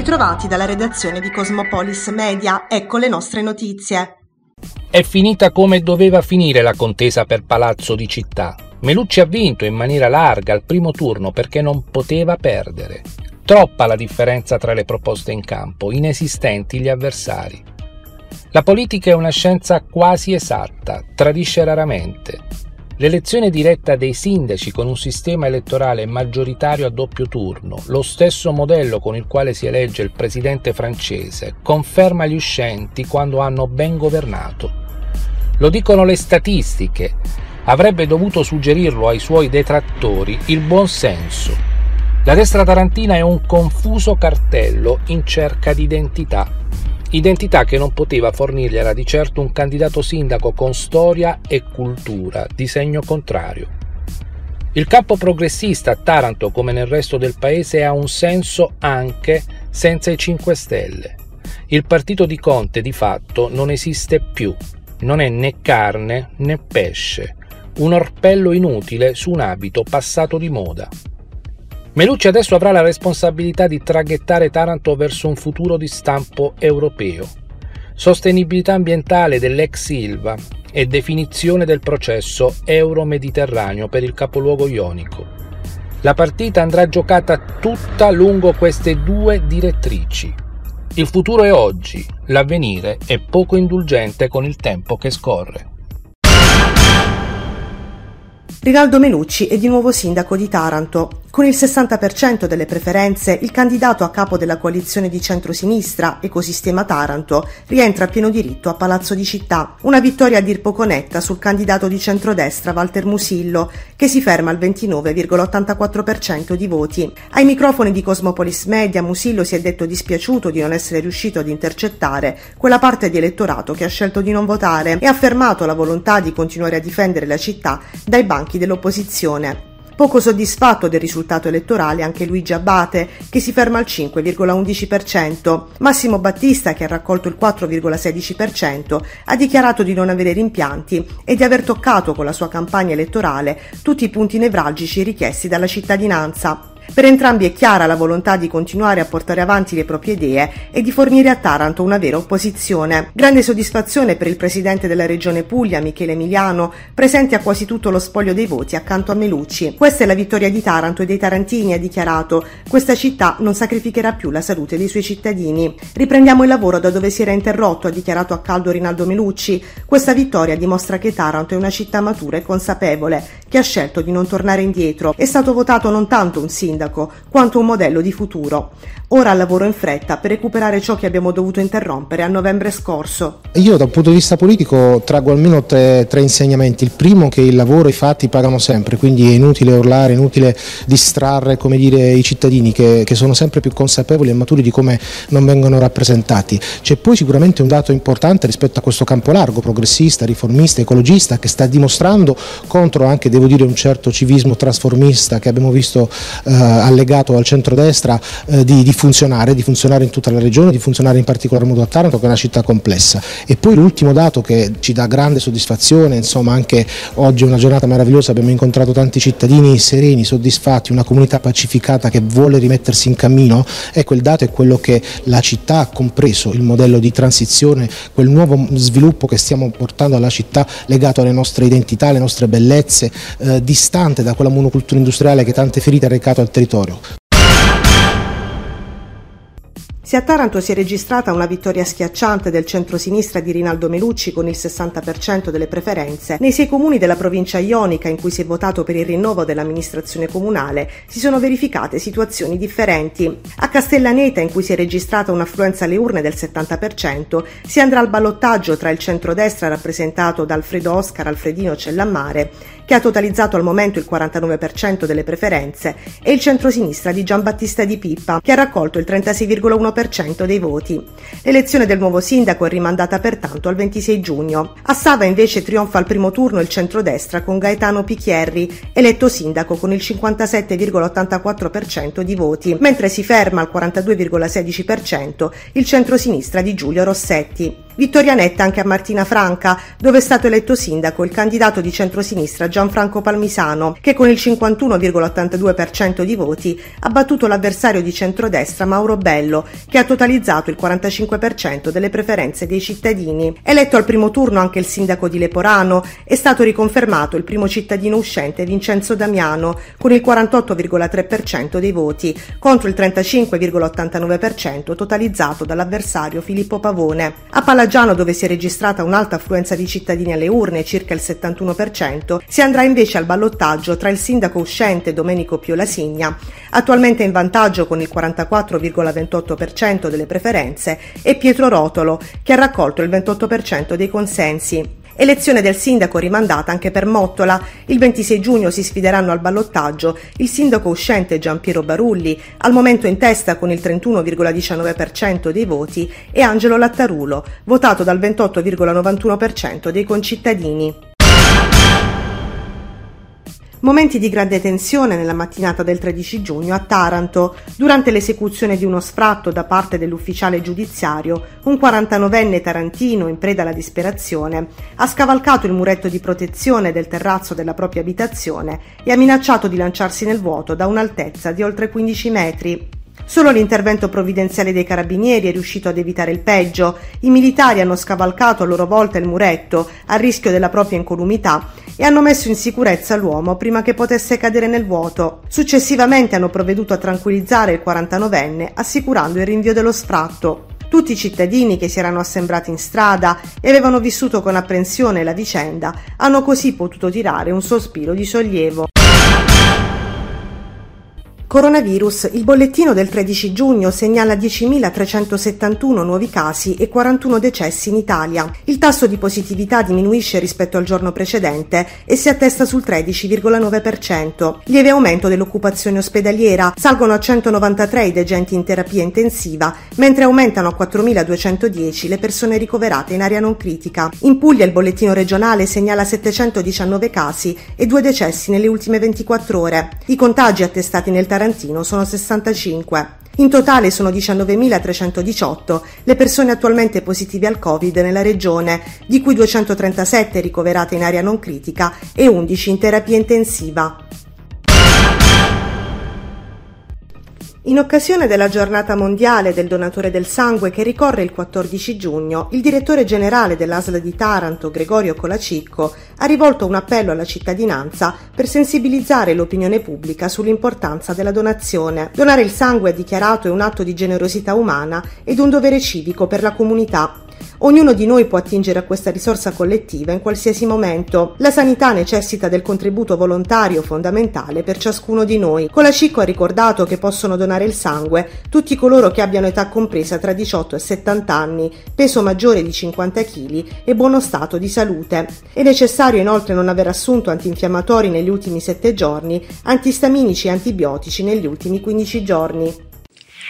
ritrovati dalla redazione di Cosmopolis Media, ecco le nostre notizie. È finita come doveva finire la contesa per Palazzo di Città. Melucci ha vinto in maniera larga al primo turno perché non poteva perdere. Troppa la differenza tra le proposte in campo, inesistenti gli avversari. La politica è una scienza quasi esatta, tradisce raramente. L'elezione diretta dei sindaci con un sistema elettorale maggioritario a doppio turno, lo stesso modello con il quale si elegge il presidente francese, conferma gli uscenti quando hanno ben governato. Lo dicono le statistiche. Avrebbe dovuto suggerirlo ai suoi detrattori il buon senso. La destra tarantina è un confuso cartello in cerca di identità identità che non poteva fornirgliela di certo un candidato sindaco con storia e cultura di segno contrario. Il campo progressista a Taranto, come nel resto del paese, ha un senso anche senza i 5 Stelle. Il partito di Conte di fatto non esiste più, non è né carne né pesce, un orpello inutile su un abito passato di moda. Melucci adesso avrà la responsabilità di traghettare Taranto verso un futuro di stampo europeo. Sostenibilità ambientale dell'ex Silva e definizione del processo euro-mediterraneo per il capoluogo ionico. La partita andrà giocata tutta lungo queste due direttrici. Il futuro è oggi, l'avvenire è poco indulgente con il tempo che scorre. Rinaldo Melucci è di nuovo sindaco di Taranto. Con il 60% delle preferenze, il candidato a capo della coalizione di centrosinistra, Ecosistema Taranto, rientra a pieno diritto a Palazzo di Città. Una vittoria a dir poco netta sul candidato di centrodestra Walter Musillo, che si ferma al 29,84% di voti. Ai microfoni di Cosmopolis Media, Musillo si è detto dispiaciuto di non essere riuscito ad intercettare quella parte di elettorato che ha scelto di non votare e ha affermato la volontà di continuare a difendere la città dai banchi dell'opposizione. Poco soddisfatto del risultato elettorale anche Luigi Abate, che si ferma al 5,11%. Massimo Battista, che ha raccolto il 4,16%, ha dichiarato di non avere rimpianti e di aver toccato con la sua campagna elettorale tutti i punti nevralgici richiesti dalla cittadinanza. Per entrambi è chiara la volontà di continuare a portare avanti le proprie idee e di fornire a Taranto una vera opposizione. Grande soddisfazione per il presidente della regione Puglia, Michele Emiliano, presente a quasi tutto lo spoglio dei voti accanto a Melucci. Questa è la vittoria di Taranto e dei tarantini, ha dichiarato. Questa città non sacrificherà più la salute dei suoi cittadini. Riprendiamo il lavoro da dove si era interrotto, ha dichiarato a caldo Rinaldo Melucci. Questa vittoria dimostra che Taranto è una città matura e consapevole, che ha scelto di non tornare indietro. È stato votato non tanto un sindaco, sindaco quanto un modello di futuro. Ora lavoro in fretta per recuperare ciò che abbiamo dovuto interrompere a novembre scorso. Io da un punto di vista politico traggo almeno tre, tre insegnamenti. Il primo che il lavoro e i fatti pagano sempre, quindi è inutile urlare, è inutile distrarre dire, i cittadini che, che, sono sempre più consapevoli e maturi di come non vengono rappresentati. C'è poi sicuramente un dato importante rispetto a questo campo largo, progressista, riformista, ecologista, che sta dimostrando contro anche, devo dire, un certo civismo trasformista che abbiamo visto eh, allegato al centrodestra eh, di, di funzionare, di funzionare in tutta la regione, di funzionare in particolar modo a Taranto che è una città complessa. E poi l'ultimo dato che ci dà grande soddisfazione, insomma anche oggi è una giornata meravigliosa, abbiamo incontrato tanti cittadini sereni, soddisfatti, una comunità pacificata che vuole rimettersi in cammino, ecco il dato è quello che la città ha compreso, il modello di transizione, quel nuovo sviluppo che stiamo portando alla città legato alle nostre identità, alle nostre bellezze, eh, distante da quella monocultura industriale che tante ferite ha recato al territorio. Se a Taranto si è registrata una vittoria schiacciante del centro-sinistra di Rinaldo Melucci con il 60% delle preferenze, nei sei comuni della provincia ionica in cui si è votato per il rinnovo dell'amministrazione comunale si sono verificate situazioni differenti. A Castellaneta, in cui si è registrata un'affluenza alle urne del 70%, si andrà al ballottaggio tra il centrodestra rappresentato da Alfredo Oscar Alfredino Cellammare che ha totalizzato al momento il 49% delle preferenze, e il centrosinistra di Giambattista Di Pippa, che ha raccolto il 36,1% dei voti. L'elezione del nuovo sindaco è rimandata pertanto al 26 giugno. A Sava invece trionfa al primo turno il centrodestra con Gaetano Picchierri, eletto sindaco con il 57,84% di voti, mentre si ferma al 42,16% il centrosinistra di Giulio Rossetti. Vittoria netta anche a Martina Franca, dove è stato eletto sindaco il candidato di centrosinistra Gianfranco Palmisano, che con il 51,82% di voti ha battuto l'avversario di centrodestra Mauro Bello, che ha totalizzato il 45% delle preferenze dei cittadini. Eletto al primo turno anche il sindaco di Leporano, è stato riconfermato il primo cittadino uscente Vincenzo Damiano, con il 48,3% dei voti, contro il 35,89% totalizzato dall'avversario Filippo Pavone. A Palagio Laggiano, dove si è registrata un'alta affluenza di cittadini alle urne, circa il 71%, si andrà invece al ballottaggio tra il sindaco uscente Domenico Piolasigna, attualmente in vantaggio con il 44,28% delle preferenze, e Pietro Rotolo, che ha raccolto il 28% dei consensi. Elezione del sindaco rimandata anche per Mottola. Il 26 giugno si sfideranno al ballottaggio il sindaco uscente Giampiero Barulli, al momento in testa con il 31,19% dei voti, e Angelo Lattarulo, votato dal 28,91% dei concittadini. Momenti di grande tensione nella mattinata del 13 giugno a Taranto. Durante l'esecuzione di uno sfratto da parte dell'ufficiale giudiziario, un 49enne tarantino, in preda alla disperazione, ha scavalcato il muretto di protezione del terrazzo della propria abitazione e ha minacciato di lanciarsi nel vuoto da un'altezza di oltre 15 metri. Solo l'intervento provvidenziale dei carabinieri è riuscito ad evitare il peggio. I militari hanno scavalcato a loro volta il muretto, a rischio della propria incolumità, e hanno messo in sicurezza l'uomo prima che potesse cadere nel vuoto. Successivamente hanno provveduto a tranquillizzare il 49enne, assicurando il rinvio dello sfratto. Tutti i cittadini che si erano assembrati in strada e avevano vissuto con apprensione la vicenda hanno così potuto tirare un sospiro di sollievo. Coronavirus. Il bollettino del 13 giugno segnala 10.371 nuovi casi e 41 decessi in Italia. Il tasso di positività diminuisce rispetto al giorno precedente e si attesta sul 13,9%. Lieve aumento dell'occupazione ospedaliera. Salgono a 193 i degenti in terapia intensiva, mentre aumentano a 4.210 le persone ricoverate in area non critica. In Puglia il bollettino regionale segnala 719 casi e due decessi nelle ultime 24 ore. I contagi attestati nel Tarantino sono 65. In totale sono 19.318 le persone attualmente positive al Covid nella regione, di cui 237 ricoverate in area non critica e 11 in terapia intensiva. In occasione della giornata mondiale del donatore del sangue che ricorre il 14 giugno, il direttore generale dell'ASL di Taranto, Gregorio Colacicco, ha rivolto un appello alla cittadinanza per sensibilizzare l'opinione pubblica sull'importanza della donazione. Donare il sangue è dichiarato è un atto di generosità umana ed un dovere civico per la comunità Ognuno di noi può attingere a questa risorsa collettiva in qualsiasi momento. La sanità necessita del contributo volontario fondamentale per ciascuno di noi. Colacicco ha ricordato che possono donare il sangue tutti coloro che abbiano età compresa tra 18 e 70 anni, peso maggiore di 50 kg e buono stato di salute. È necessario inoltre non aver assunto antinfiammatori negli ultimi 7 giorni, antistaminici e antibiotici negli ultimi 15 giorni.